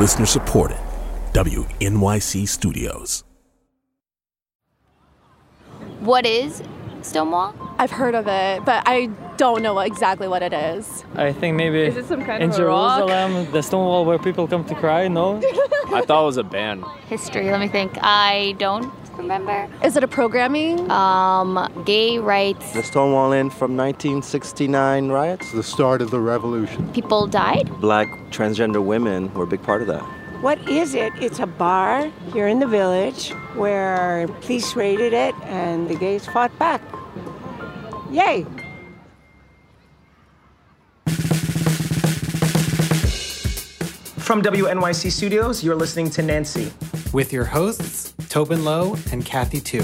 Listener supported. WNYC Studios. What is Stonewall? I've heard of it, but I don't know exactly what it is. I think maybe Is it some kind in of a rock? Jerusalem, the Stonewall where people come to cry. No, I thought it was a band. History, let me think. I don't remember. Is it a programming? Um, gay rights. The Stonewall Inn from 1969 riots. The start of the revolution. People died? Black transgender women were a big part of that. What is it? It's a bar here in the village where police raided it and the gays fought back. Yay! From WNYC Studios, you're listening to Nancy. with your hosts, Tobin Low and Kathy Tu.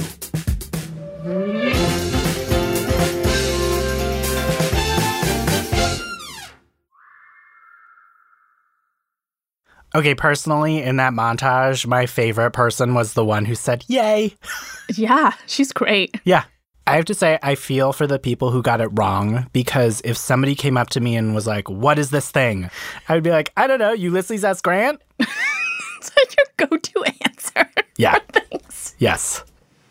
Okay, personally, in that montage, my favorite person was the one who said, Yay! Yeah, she's great. Yeah. I have to say, I feel for the people who got it wrong because if somebody came up to me and was like, What is this thing? I would be like, I don't know, Ulysses S. Grant? It's like your go to answer. Yeah. Yes.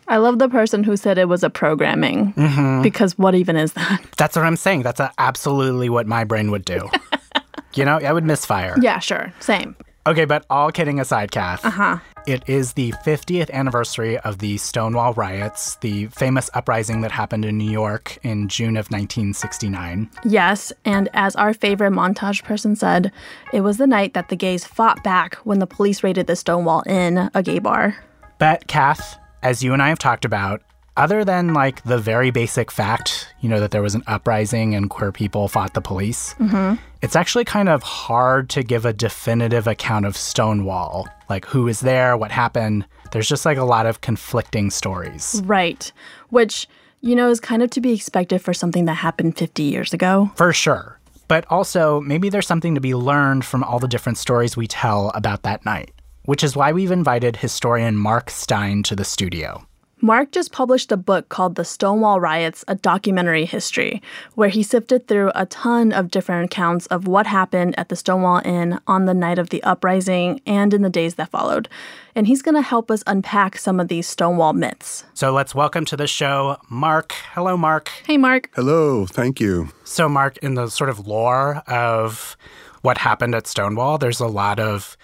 I love the person who said it was a programming Mhm. because what even is that? That's what I'm saying. That's absolutely what my brain would do. you know, I would misfire. Yeah, sure. Same. Okay, but all kidding aside, Kath. Uh huh. It is the 50th anniversary of the Stonewall riots, the famous uprising that happened in New York in June of 1969. Yes, and as our favorite montage person said, it was the night that the gays fought back when the police raided the Stonewall Inn, a gay bar. But, Kath, as you and I have talked about, other than like the very basic fact, you know, that there was an uprising and queer people fought the police, Mm-hmm. it's actually kind of hard to give a definitive account of Stonewall. Like who was there, what happened. There's just like a lot of conflicting stories. Right. Which, you know, is kind of to be expected for something that happened 50 years ago. For sure. But also, maybe there's something to be learned from all the different stories we tell about that night, which is why we've invited historian Marc Stein to the studio. Marc just published a book called The Stonewall Riots, a documentary history, where he sifted through a ton of different accounts of what happened at the Stonewall Inn on the night of the uprising and in the days that followed. And he's going to help us unpack some of these Stonewall myths. So let's welcome to the show Marc. Hello, Marc. Hey, Marc. Hello, thank you. So, Marc, in the sort of lore of what happened at Stonewall, there's a lot of,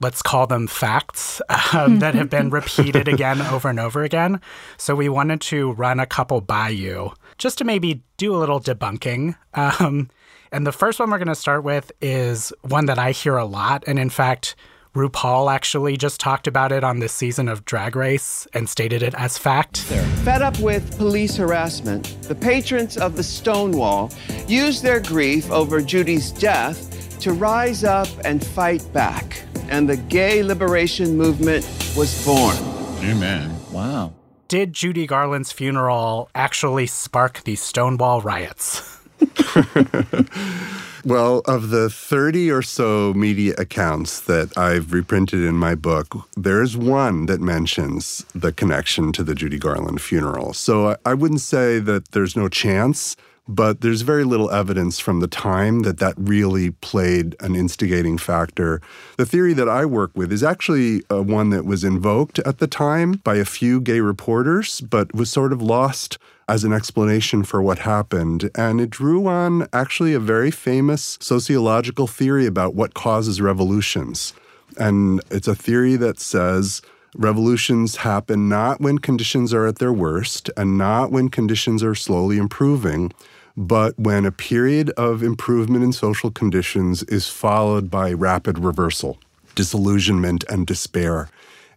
let's call them facts, um, that have been repeated again over and over again. So, we wanted to run a couple by you just to maybe do a little debunking. Um, and the first one we're going to start with is one that I hear a lot. And in fact, RuPaul actually just talked about it on this season of Drag Race and stated it as fact. Fed up with police harassment, the patrons of the Stonewall used their grief over Judy's death to rise up and fight back. And the gay liberation movement was born. Amen. Wow. Did Judy Garland's funeral actually spark the Stonewall riots? Well, of the 30 or so media accounts that I've reprinted in my book, there's one that mentions the connection to the Judy Garland funeral. So I, wouldn't say that there's no chance, but there's very little evidence from the time that that really played an instigating factor. The theory that I work with is actually uh, one that was invoked at the time by a few gay reporters, but was sort of lost as an explanation for what happened. And it drew on actually a very famous sociological theory about what causes revolutions. And it's a theory that says revolutions happen not when conditions are at their worst and not when conditions are slowly improving, but when a period of improvement in social conditions is followed by rapid reversal, disillusionment, and despair.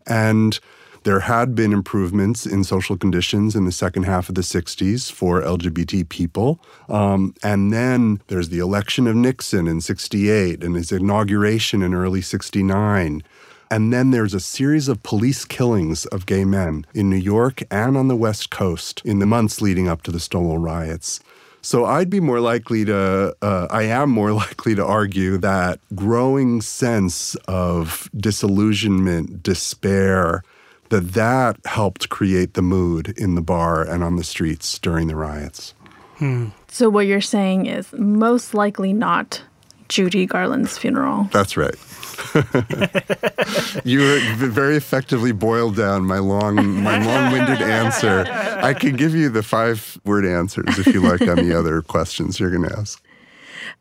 And there had been improvements in social conditions in the second half of the 60s for LGBT people. Um, and then there's the election of Nixon in 68 and his inauguration in early 69. And then there's a series of police killings of gay men in New York and on the West Coast in the months leading up to the Stonewall riots. So I'd be more likely to, uh, I am more likely to argue that growing sense of disillusionment, despair, that that helped create the mood in the bar and on the streets during the riots. Hmm. So, what you're saying is most likely not Judy Garland's funeral. That's right. you very effectively boiled down my long, my long-winded answer. I could give you the five-word answers if you like on the other questions you're going to ask.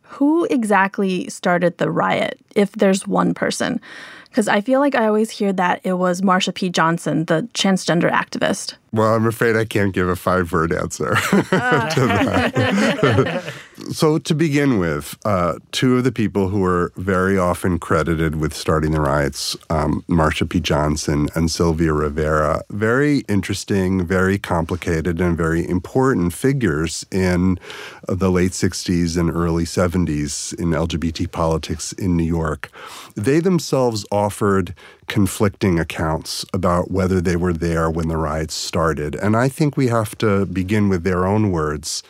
Who exactly started the riot, if there's one person? Because I feel like I always hear that it was Marsha P. Johnson, the transgender activist. Well, I'm afraid I can't give a five word answer to that. so, to begin with, uh, two of the people who are very often credited with starting the riots, um, Marsha P. Johnson and Sylvia Rivera, very interesting, very complicated, and very important figures in the late 60s and early 70s in LGBT politics in New York. They themselves offered conflicting accounts about whether they were there when the riots started. And I think we have to begin with their own words.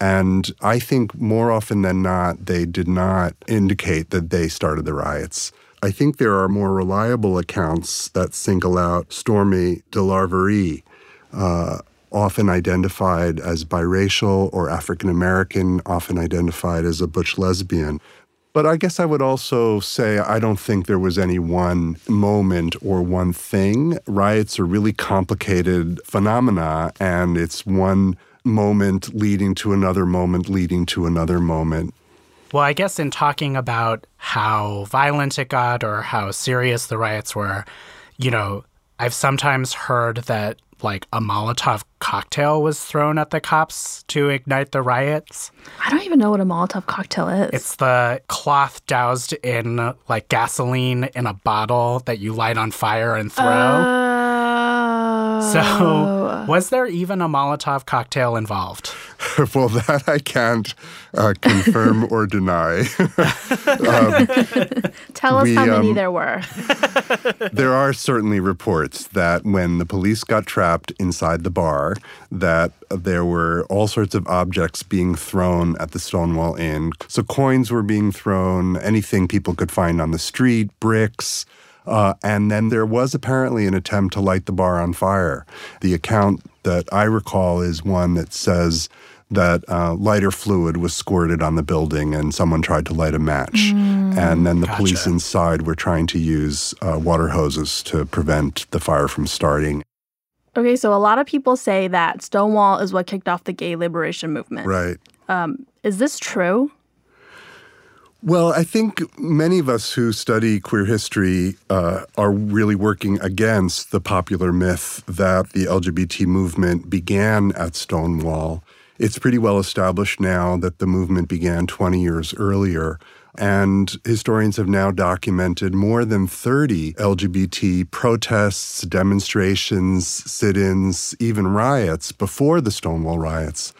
And I think more often than not, they did not indicate that they started the riots. I think there are more reliable accounts that single out Stormy DeLarverie, uh, often identified as biracial or African American, often identified as a butch lesbian. But I guess I would also say I don't think there was any one moment or one thing. Riots are really complicated phenomena, and it's one moment leading to another moment leading to another moment. Well, I guess in talking about how violent it got or how serious the riots were, you know, I've sometimes heard that like a Molotov cocktail was thrown at the cops to ignite the riots. I don't even know what a Molotov cocktail is. It's the cloth doused in like gasoline in a bottle that you light on fire and throw. Oh. So, was there even a Molotov cocktail involved? well, that I can't uh, confirm or deny. um, Tell us we, how many um, there were. there are certainly reports that when the police got trapped inside the bar, that there were all sorts of objects being thrown at the Stonewall Inn. So coins were being thrown, anything people could find on the street, bricks. Uh, and then there was apparently an attempt to light the bar on fire. The account that I recall is one that says that uh, lighter fluid was squirted on the building and someone tried to light a match. Mm, and then the gotcha. police inside were trying to use uh, water hoses to prevent the fire from starting. Okay, so a lot of people say that Stonewall is what kicked off the gay liberation movement. Right. Um, is this true? Well, I think many of us who study queer history uh, are really working against the popular myth that the LGBT movement began at Stonewall it's pretty well established now that the movement began 20 years earlier. And historians have now documented more than 30 LGBT protests, demonstrations, sit ins, even riots before the Stonewall riots.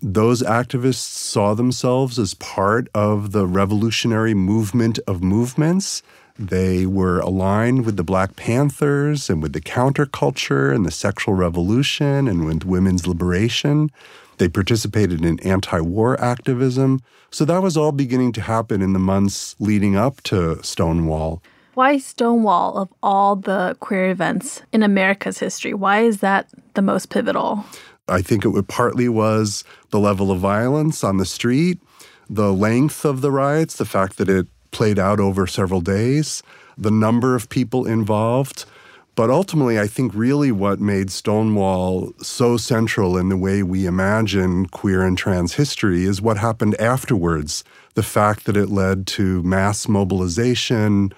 Those activists saw themselves as part of the revolutionary movement of movements. They were aligned with the Black Panthers and with the counterculture and the sexual revolution and with women's liberation. They participated in anti war activism. So that was all beginning to happen in the months leading up to Stonewall. Why Stonewall of all the queer events in America's history? Why is that the most pivotal? I think it partly was the level of violence on the street, the length of the riots, the fact that it played out over several days, the number of people involved. But ultimately, I think really what made Stonewall so central in the way we imagine queer and trans history is what happened afterwards. The fact that it led to mass mobilization,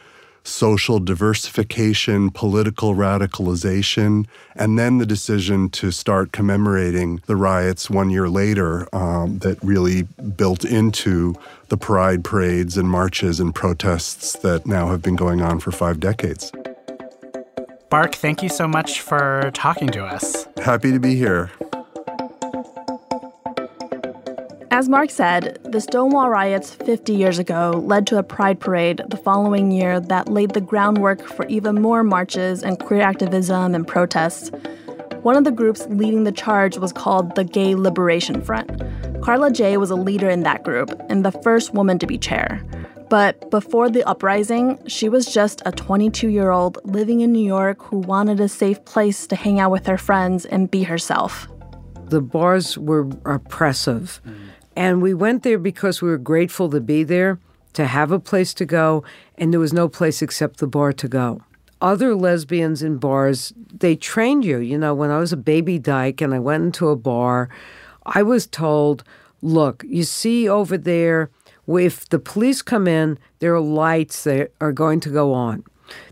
social diversification, political radicalization, and then the decision to start commemorating the riots one year later um, that really built into the pride parades and marches and protests that now have been going on for five decades. Bark, thank you so much for talking to us. Happy to be here. As Marc said, the Stonewall riots 50 years ago led to a pride parade the following year that laid the groundwork for even more marches and queer activism and protests. One of the groups leading the charge was called the Gay Liberation Front. Karla Jay was a leader in that group and the first woman to be chair. But before the uprising, she was just a 22 year old living in New York who wanted a safe place to hang out with her friends and be herself. The bars were oppressive. Mm. And we went there because we were grateful to be there. to have a place to go, and there was no place except the bar to go. Other lesbians in bars, they trained you. You know, when I was a baby dyke and I went into a bar, I was told, look, you see over there, if the police come in, there are lights that are going to go on.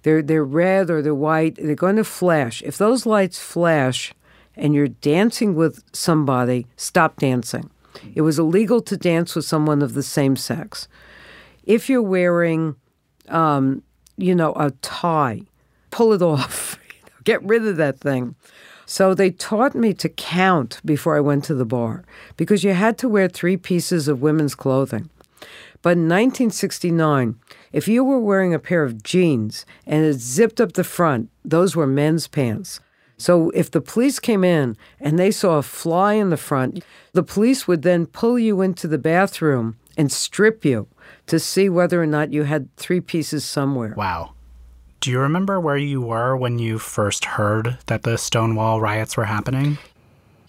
They're, they're red or they're white, they're going to flash. If those lights flash and you're dancing with somebody, stop dancing. It was illegal to dance with someone of the same sex. If you're wearing, um, you know, a tie, pull it off. Get rid of that thing. So they taught me to count before I went to the bar because you had to wear three pieces of women's clothing. But in 1969, if you were wearing a pair of jeans and it zipped up the front, those were men's pants. So if the police came in and they saw a fly in the front, the police would then pull you into the bathroom and strip you to see whether or not you had three pieces somewhere. Wow. Do you remember where you were when you first heard that the Stonewall riots were happening?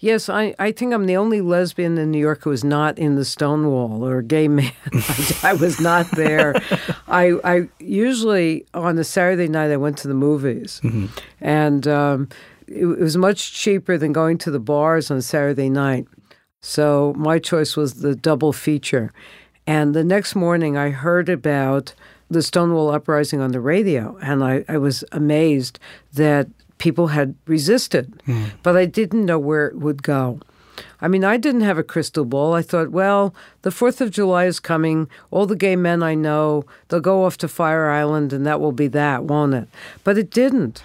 Yes, I, I think I'm the only lesbian in New York who was not in the Stonewall or gay man. I, was not there. I, I usually on a Saturday night I went to the movies, Mm-hmm. and um, it, was much cheaper than going to the bars on Saturday night. So my choice was the double feature. And the next morning I heard about the Stonewall uprising on the radio, and I, I was amazed that people had resisted, hmm. but I didn't know where it would go. I mean, I didn't have a crystal ball. I thought, well, the 4th of July is coming. All the gay men I know, they'll go off to Fire Island, and that will be that, won't it? But it didn't.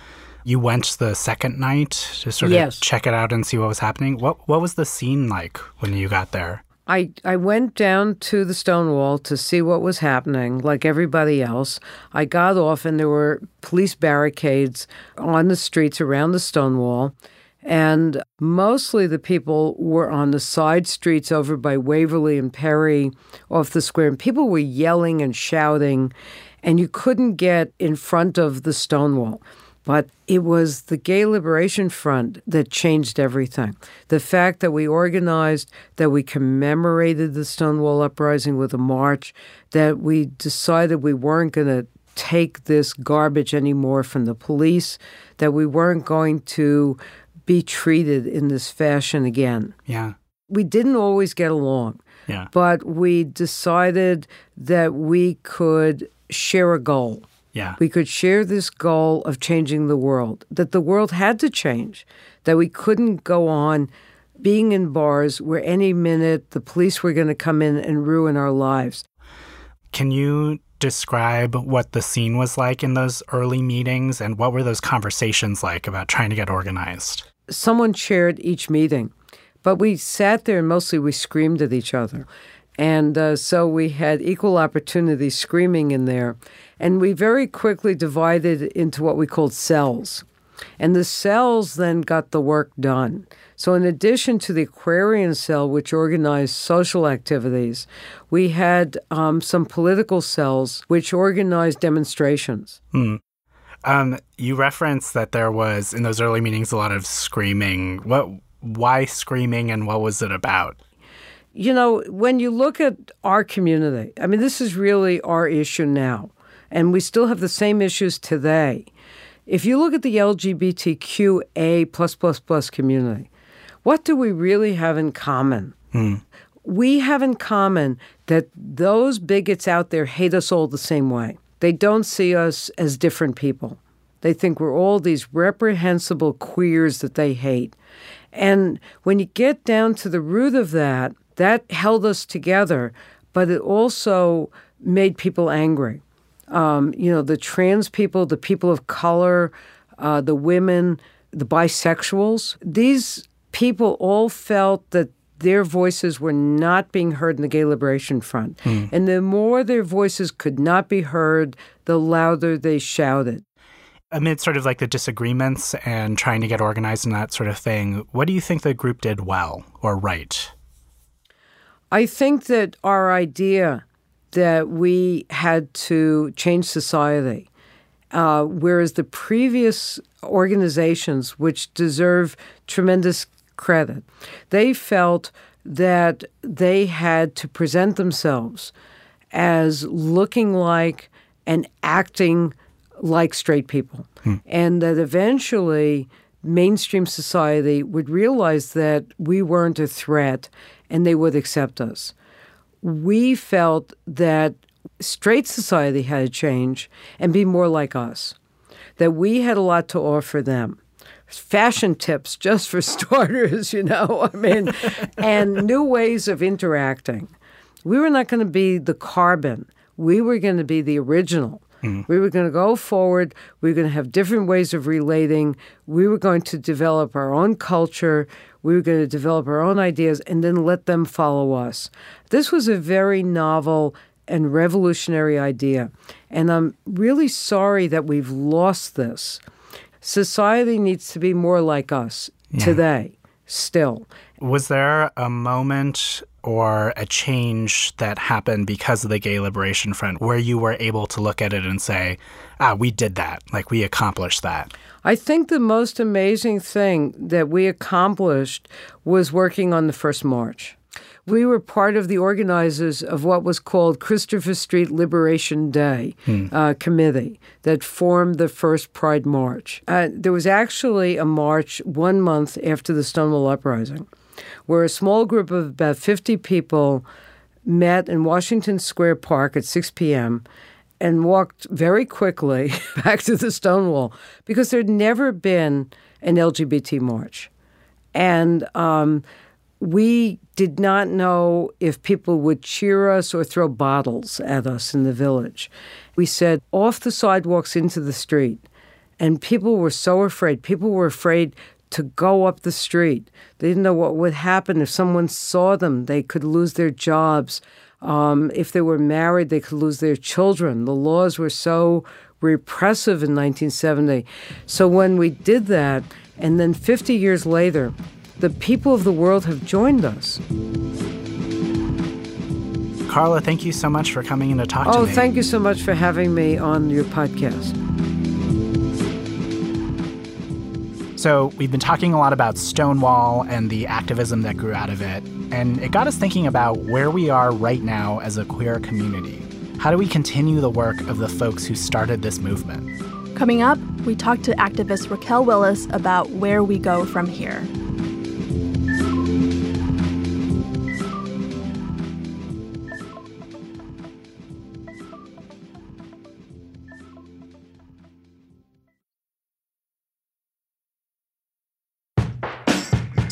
You went the second night to sort of check it out and see what was happening. What what was the scene like when you got there? I, I went down to the Stonewall to see what was happening, like everybody else. I got off, and there were police barricades on the streets around the Stonewall. And mostly the people were on the side streets over by Waverly and Perry off the square. And people were yelling and shouting, and you couldn't get in front of the Stonewall. But it was the Gay Liberation Front that changed everything. The fact that we organized, that we commemorated the Stonewall Uprising with a march, that we decided we weren't going to take this garbage anymore from the police, that we weren't going to be treated in this fashion again. Yeah. We didn't always get along, Yeah. but we decided that we could share a goal. Yeah. We could share this goal of changing the world, that the world had to change, that we couldn't go on being in bars where any minute the police were going to come in and ruin our lives. Can you describe what the scene was like in those early meetings and what were those conversations like about trying to get organized? Someone chaired each meeting, but we sat there and mostly we screamed at each other. And uh, so we had equal opportunity screaming in there. And we very quickly divided into what we called cells. And the cells then got the work done. So, in addition to the Aquarian cell, which organized social activities, we had um, some political cells which organized demonstrations. Hmm. Um, you referenced that there was in those early meetings a lot of screaming. What? Why screaming, and what was it about? You know, when you look at our community, I mean, this is really our issue now, and we still have the same issues today. If you look at the LGBTQA plus plus plus community, what do we really have in common? Hmm. We have in common that those bigots out there hate us all the same way. They don't see us as different people. They think we're all these reprehensible queers that they hate. And when you get down to the root of that, that held us together, but it also made people angry. Um, you know, the trans people, the people of color, uh, the women, the bisexuals, these people all felt that their voices were not being heard in the Gay Liberation Front. Hmm. And the more their voices could not be heard, the louder they shouted. Amid sort of like the disagreements and trying to get organized and that sort of thing, what do you think the group did well or right? I think that our idea that we had to change society, uh, whereas the previous organizations, which deserve tremendous credit, they felt that they had to present themselves as looking like and acting like straight people. And that eventually mainstream society would realize that we weren't a threat and they would accept us. We felt that straight society had to change and be more like us, that we had a lot to offer them. Fashion tips, just for starters, you know, I mean, and new ways of interacting. We were not going to be the carbon, we were going to be the original. Mm-hmm. We were going to go forward. We were going to have different ways of relating. We were going to develop our own culture. We were going to develop our own ideas and then let them follow us. This was a very novel and revolutionary idea. And I'm really sorry that we've lost this. Society needs to be more like us today, still. Was there a moment or a change that happened because of the Gay Liberation Front where you were able to look at it and say, ah, we did that, like we accomplished that? I think the most amazing thing that we accomplished was working on the first march. We were part of the organizers of what was called Christopher Street Liberation Day uh, Committee that formed the first Pride March. Uh, there was actually a march one month after the Stonewall Uprising where a small group of about 50 people met in Washington Square Park at 6 p.m. and walked very quickly back to the Stonewall because there'd never been an LGBT march. And um, we did not know if people would cheer us or throw bottles at us in the village. We said, off the sidewalks into the street. And people were so afraid. People were afraid to go up the street. They didn't know what would happen if someone saw them. They could lose their jobs. Um, if they were married, they could lose their children. The laws were so repressive in 1970. So when we did that, and then 50 years later, the people of the world have joined us. Karla, thank you so much for coming in to talk to me. Oh, thank you so much for having me on your podcast. So, we've been talking a lot about Stonewall and the activism that grew out of it, and it got us thinking about where we are right now as a queer community. How do we continue the work of the folks who started this movement? Coming up, we talk to activist Raquel Willis about where we go from here.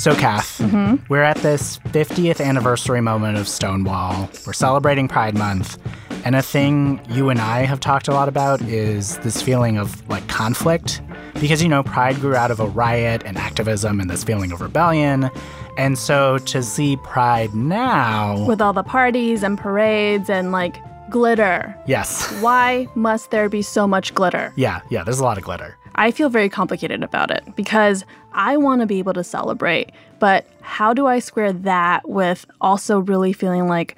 So, Kath, Mhm. we're at this 50th anniversary moment of Stonewall. We're celebrating Pride Month. And a thing you and I have talked a lot about is this feeling of like conflict. Because, you know, Pride grew out of a riot and activism and this feeling of rebellion. And so to see Pride now. With all the parties and parades and like glitter. Yes. Why must there be so much glitter? Yeah, yeah, there's a lot of glitter. I feel very complicated about it because I want to be able to celebrate, but how do I square that with also really feeling like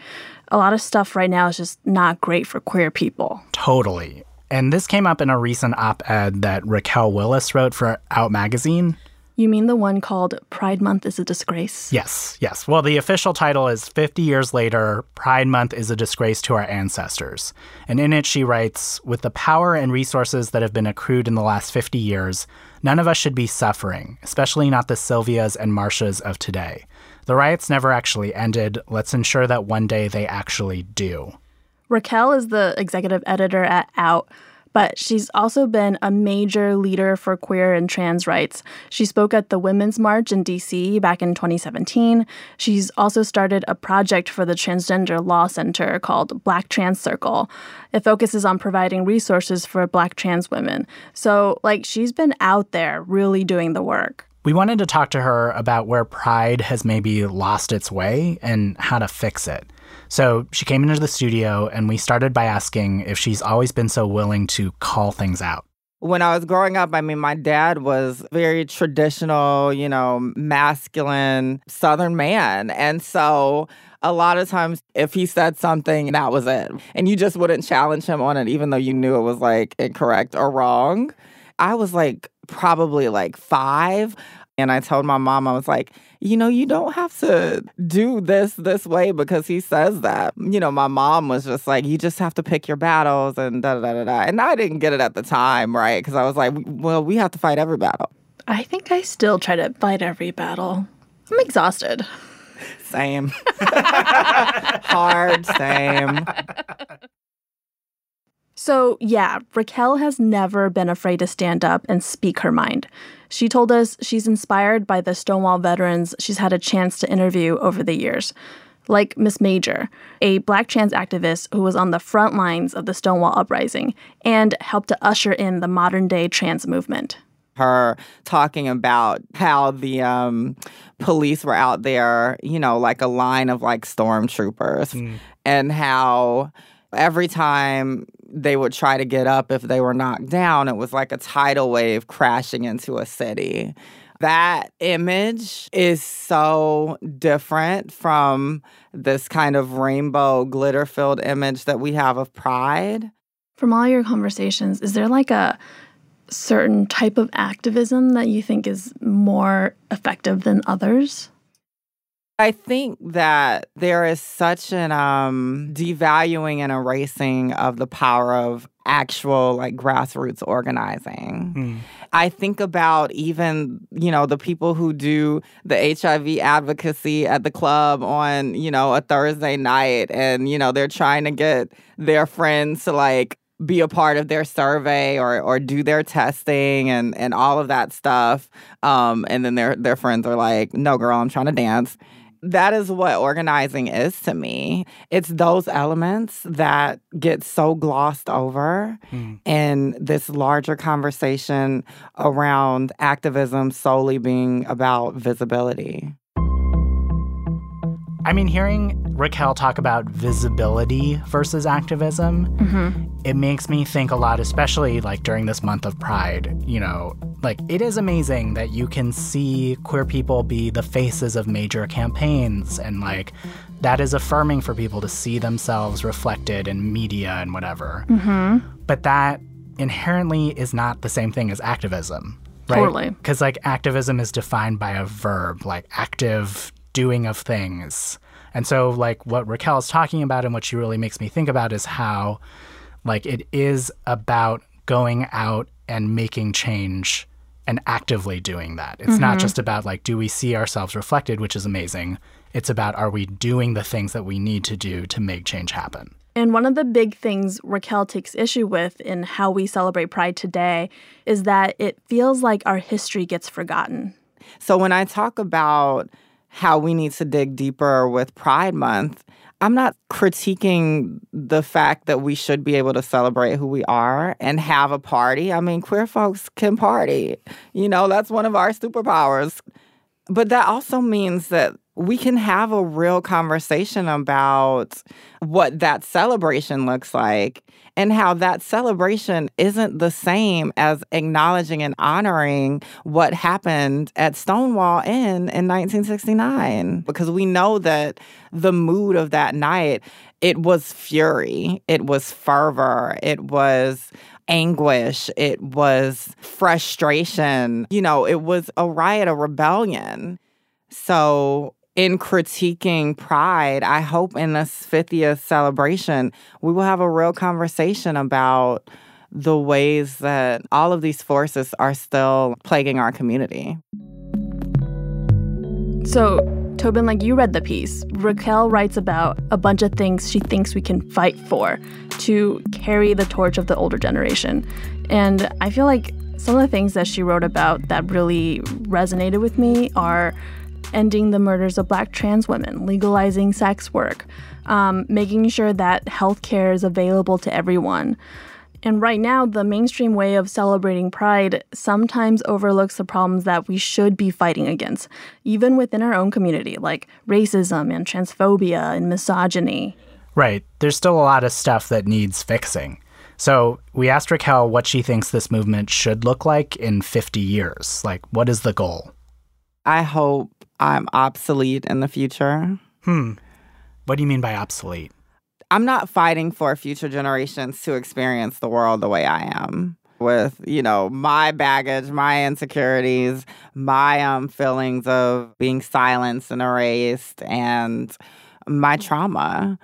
a lot of stuff right now is just not great for queer people? Totally. And this came up in a recent op ed that Raquel Willis wrote for Out Magazine. You mean the one called Pride Month is a Disgrace? Yes, yes. Well, the official title is 50 Years Later Pride Month is a Disgrace to Our Ancestors. And in it, she writes With the power and resources that have been accrued in the last 50 years, none of us should be suffering, especially not the Sylvias and Marshas of today. The riots never actually ended. Let's ensure that one day they actually do. Raquel is the executive editor at Out, but she's also been a major leader for queer and trans rights. She spoke at the Women's March in DC back in 2017. She's also started a project for the Transgender Law Center called Black Trans Circle. It focuses on providing resources for Black trans women. So, like, she's been out there really doing the work. We wanted to talk to her about where pride has maybe lost its way and how to fix it. So she came into the studio and we started by asking if she's always been so willing to call things out. When I was growing up, I mean, my dad was very traditional, you know, masculine Southern man. And so a lot of times, if he said something, that was it. And you just wouldn't challenge him on it, even though you knew it was like incorrect or wrong. I was like probably like five. And I told my mom, I was like, you know, you don't have to do this this way because he says that. You know, my mom was just like, you just have to pick your battles and da da da da. And I didn't get it at the time, right? Because I was like, well, we have to fight every battle. I think I still try to fight every battle. I'm exhausted. Same. Hard, same. So, yeah, Raquel has never been afraid to stand up and speak her mind. She told us she's inspired by the Stonewall veterans she's had a chance to interview over the years, like Miss Major, a black trans activist who was on the front lines of the Stonewall uprising and helped to usher in the modern day trans movement her talking about how the um, police were out there, you know, like a line of like stormtroopers, mm. and how every time they would try to get up if they were knocked down, it was like a tidal wave crashing into a city. That image is so different from this kind of rainbow glitter filled image that we have of pride. From all your conversations, is there like a certain type of activism that you think is more effective than others? I think that there is such an um, devaluing and erasing of the power of actual like grassroots organizing. Mm. I think about even, you know, the people who do the HIV advocacy at the club on, you know, a Thursday night and, you know, they're trying to get their friends to like be a part of their survey or or do their testing and and all of that stuff. Um, and then their their friends are like, "No, girl, I'm trying to dance." That is what organizing is to me. It's those elements that get so glossed over mm. in this larger conversation around activism solely being about visibility. I mean, hearing Raquel talk about visibility versus activism, mm-hmm. it makes me think a lot, especially like during this month of Pride. You know, like it is amazing that you can see queer people be the faces of major campaigns, and like that is affirming for people to see themselves reflected in media and whatever. Mm-hmm. But that inherently is not the same thing as activism. Right? Totally. Because like activism is defined by a verb, like active doing of things. And so, like, what Raquel is talking about and what she really makes me think about is how, like, it is about going out and making change and actively doing that. It's mm-hmm. not just about, like, do we see ourselves reflected, which is amazing. It's about, are we doing the things that we need to do to make change happen? And one of the big things Raquel takes issue with in how we celebrate Pride today is that it feels like our history gets forgotten. So when I talk about how we need to dig deeper with Pride Month. I'm not critiquing the fact that we should be able to celebrate who we are and have a party. I mean, queer folks can party. You know, that's one of our superpowers. But that also means that we can have a real conversation about what that celebration looks like and how that celebration isn't the same as acknowledging and honoring what happened at Stonewall Inn in 1969 because we know that the mood of that night it was fury it was fervor it was anguish it was frustration. You know it was a riot a rebellion. So in critiquing pride, I hope in this 50th celebration, we will have a real conversation about the ways that all of these forces are still plaguing our community. So, Tobin, like you read the piece, Raquel writes about a bunch of things she thinks we can fight for to carry the torch of the older generation. And I feel like some of the things that she wrote about that really resonated with me are ending the murders of black trans women, legalizing sex work, um, making sure that healthcare is available to everyone. And right now, the mainstream way of celebrating Pride sometimes overlooks the problems that we should be fighting against, even within our own community, like racism and transphobia and misogyny. Right. There's still a lot of stuff that needs fixing. So we asked Raquel what she thinks this movement should look like in 50 years. Like, what is the goal? I hope I'm obsolete in the future. Hmm. What do you mean by obsolete? I'm not fighting for future generations to experience the world the way I am. with, you know, my baggage, my insecurities, my um feelings of being silenced and erased and my trauma.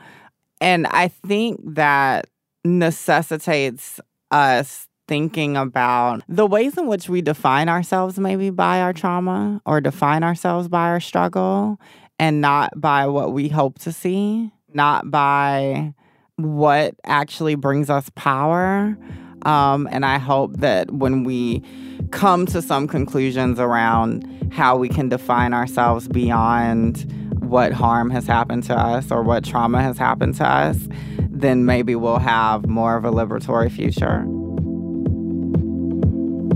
And I think that necessitates us thinking about the ways in which we define ourselves maybe by our trauma or define ourselves by our struggle and not by what we hope to see, not by what actually brings us power. Um, and I hope that when we come to some conclusions around how we can define ourselves beyond what harm has happened to us or what trauma has happened to us, then maybe we'll have more of a liberatory future.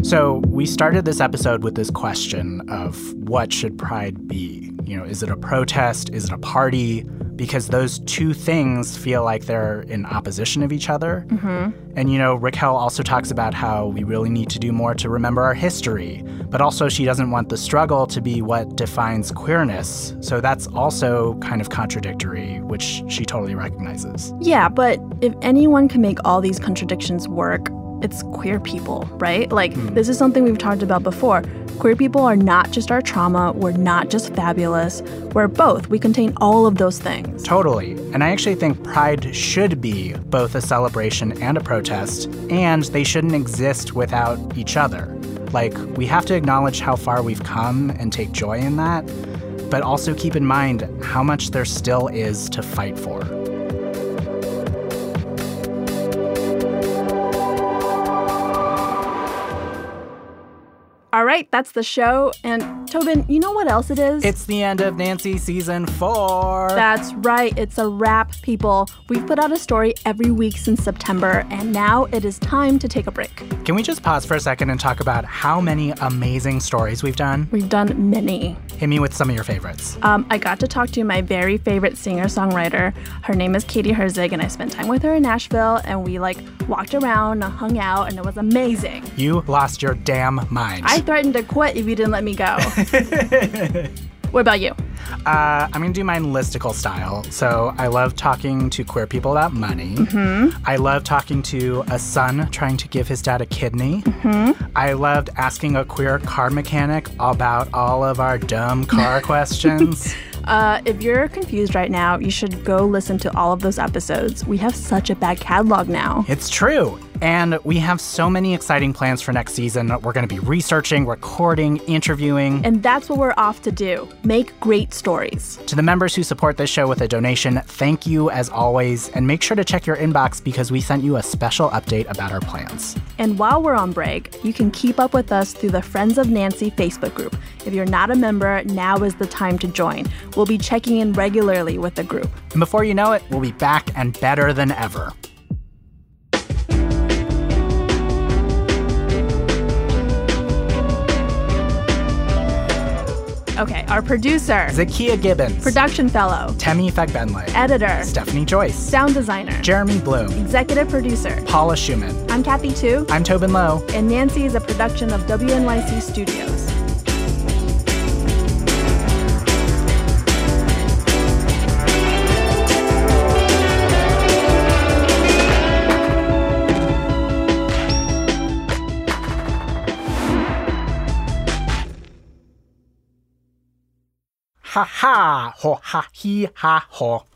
So, we started this episode with this question of what should pride be? You know, is it a protest? Is it a party? Because those two things feel like they're in opposition of each other. Mm-hmm. And, you know, Raquel also talks about how we really need to do more to remember our history, but also she doesn't want the struggle to be what defines queerness. So that's also kind of contradictory, which she totally recognizes. Yeah, but if anyone can make all these contradictions work, it's queer people, right? Like, hmm. this is something we've talked about before. Queer people are not just our trauma, we're not just fabulous, we're both. We contain all of those things. Totally. And I actually think Pride should be both a celebration and a protest, and they shouldn't exist without each other. Like, we have to acknowledge how far we've come and take joy in that, but also keep in mind how much there still is to fight for. All right, that's the show. And Tobin, you know what else it is? It's the end of Nancy season four. That's right. It's a wrap, people. We've put out a story every week since September, and now it is time to take a break. Can we just pause for a second and talk about how many amazing stories we've done? We've done many. Hit me with some of your favorites. Um, I got to talk to my very favorite singer songwriter. Her name is Katie Herzig, and I spent time with her in Nashville, and we like walked around, hung out, and it was amazing. You lost your damn mind. I threatened to quit if you didn't let me go. what about you? Uh, I'm gonna do mine listicle style. So I love talking to queer people about money. Mm-hmm. I love talking to a son trying to give his dad a kidney. Mm-hmm. I loved asking a queer car mechanic about all of our dumb car questions. Uh, if you're confused right now, you should go listen to all of those episodes. We have such a bad catalog now. It's true. And we have so many exciting plans for next season. We're going to be researching, recording, interviewing. And that's what we're off to do make great stories. To the members who support this show with a donation, thank you as always. And make sure to check your inbox because we sent you a special update about our plans. And while we're on break, you can keep up with us through the Friends of Nancy Facebook group. If you're not a member, now is the time to join. We'll be checking in regularly with the group. And before you know it, we'll be back and better than ever. Okay, our producer, Zakiya Gibbons, production fellow, Temi Fagbenle, editor, Stephanie Joyce, sound designer, Jeremy Bloom, executive producer, Paula Szuchman. I'm Kathy Tu. I'm Tobin Low. And Nancy is a production of WNYC Studios. Ha ha, ho ha he ha ho.